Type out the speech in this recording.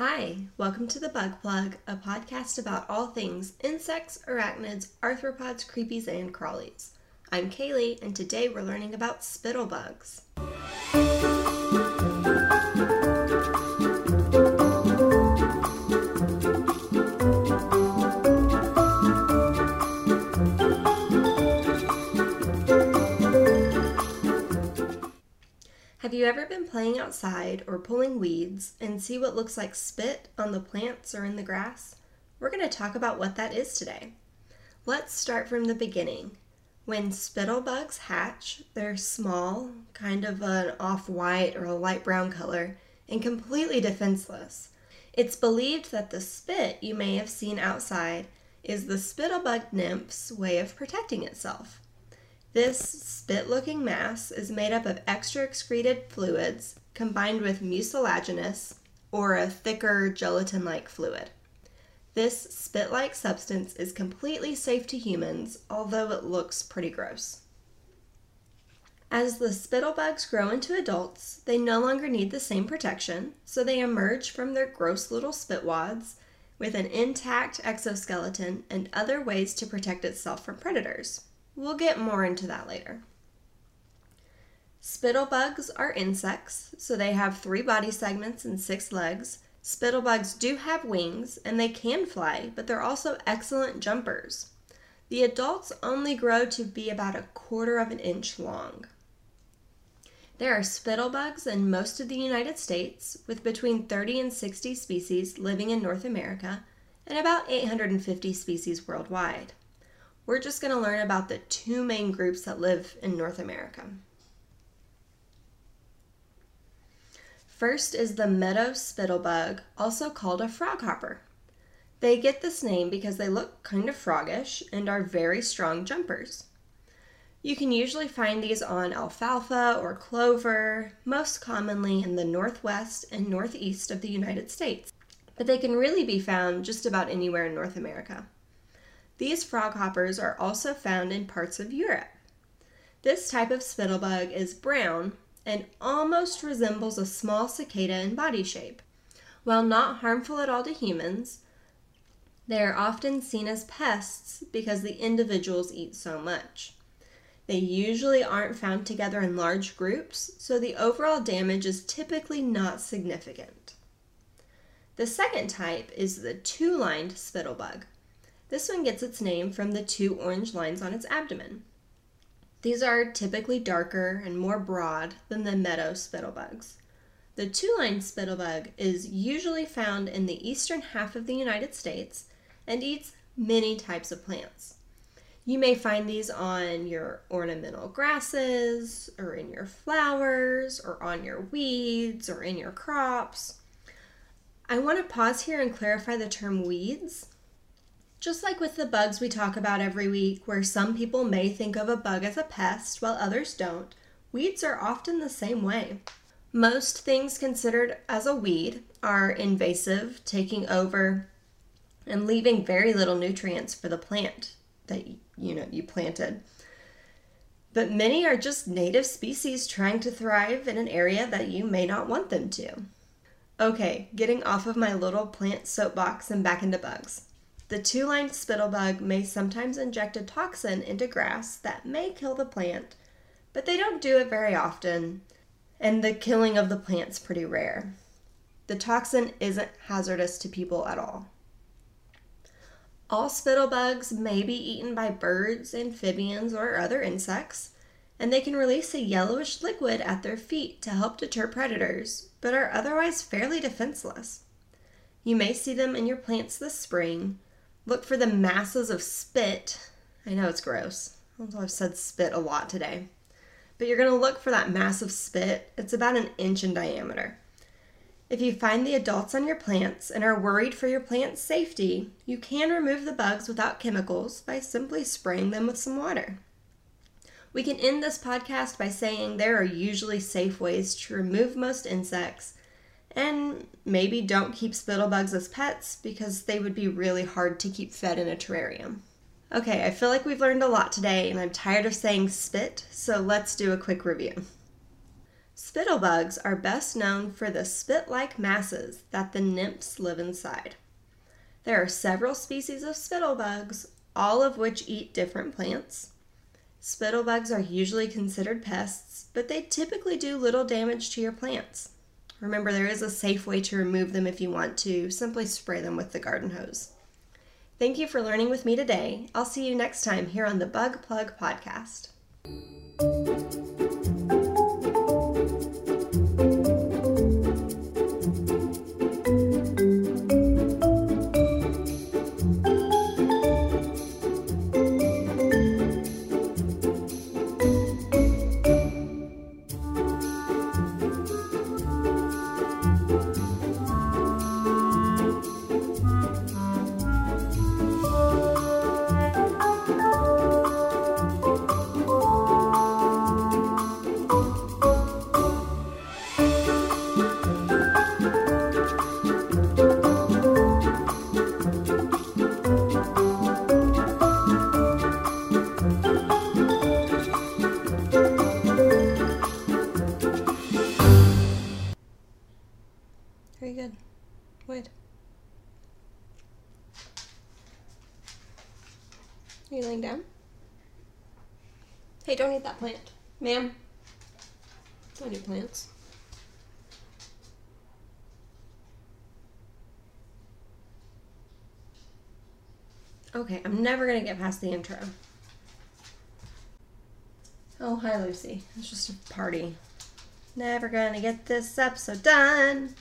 Hi, welcome to the Bug Plug, a podcast about all things insects, arachnids, arthropods, creepies, and crawlies. I'm Kaylee, and today we're learning about spittlebugs. Have you ever been playing outside or pulling weeds and see what looks like spit on the plants or in the grass? We're going to talk about what that is today. Let's start from the beginning. When spittlebugs hatch, they're small, kind of an off white or a light brown color, and completely defenseless. It's believed that the spit you may have seen outside is the spittlebug nymph's way of protecting itself. This spit looking mass is made up of extra excreted fluids combined with mucilaginous or a thicker gelatin like fluid. This spit like substance is completely safe to humans, although it looks pretty gross. As the spittlebugs grow into adults, they no longer need the same protection, so they emerge from their gross little spit wads with an intact exoskeleton and other ways to protect itself from predators. We'll get more into that later. Spittlebugs are insects, so they have three body segments and six legs. Spittlebugs do have wings and they can fly, but they're also excellent jumpers. The adults only grow to be about a quarter of an inch long. There are spittlebugs in most of the United States, with between 30 and 60 species living in North America and about 850 species worldwide we're just going to learn about the two main groups that live in North America. First is the meadow spittlebug, also called a froghopper. They get this name because they look kind of froggish and are very strong jumpers. You can usually find these on alfalfa or clover, most commonly in the northwest and northeast of the United States, but they can really be found just about anywhere in North America. These froghoppers are also found in parts of Europe. This type of spittlebug is brown and almost resembles a small cicada in body shape. While not harmful at all to humans, they are often seen as pests because the individuals eat so much. They usually aren't found together in large groups, so the overall damage is typically not significant. The second type is the two lined spittlebug. This one gets its name from the two orange lines on its abdomen. These are typically darker and more broad than the meadow spittlebugs. The two-lined spittlebug is usually found in the eastern half of the United States and eats many types of plants. You may find these on your ornamental grasses, or in your flowers, or on your weeds, or in your crops. I want to pause here and clarify the term weeds. Just like with the bugs we talk about every week, where some people may think of a bug as a pest while others don't, weeds are often the same way. Most things considered as a weed are invasive, taking over and leaving very little nutrients for the plant that you know you planted. But many are just native species trying to thrive in an area that you may not want them to. Okay, getting off of my little plant soapbox and back into bugs. The two lined spittlebug may sometimes inject a toxin into grass that may kill the plant, but they don't do it very often, and the killing of the plant's pretty rare. The toxin isn't hazardous to people at all. All spittlebugs may be eaten by birds, amphibians, or other insects, and they can release a yellowish liquid at their feet to help deter predators, but are otherwise fairly defenseless. You may see them in your plants this spring, Look for the masses of spit. I know it's gross. I've said spit a lot today. But you're going to look for that mass of spit. It's about an inch in diameter. If you find the adults on your plants and are worried for your plant's safety, you can remove the bugs without chemicals by simply spraying them with some water. We can end this podcast by saying there are usually safe ways to remove most insects and maybe don't keep spittlebugs as pets because they would be really hard to keep fed in a terrarium. Okay, I feel like we've learned a lot today and I'm tired of saying spit, so let's do a quick review. Spittlebugs are best known for the spit like masses that the nymphs live inside. There are several species of spittlebugs, all of which eat different plants. Spittlebugs are usually considered pests, but they typically do little damage to your plants. Remember, there is a safe way to remove them if you want to. Simply spray them with the garden hose. Thank you for learning with me today. I'll see you next time here on the Bug Plug Podcast. Are you laying down? Hey, don't eat that plant. Ma'am. Don't eat plants. Okay, I'm never gonna get past the intro. Oh, hi, Lucy. It's just a party. Never gonna get this episode done.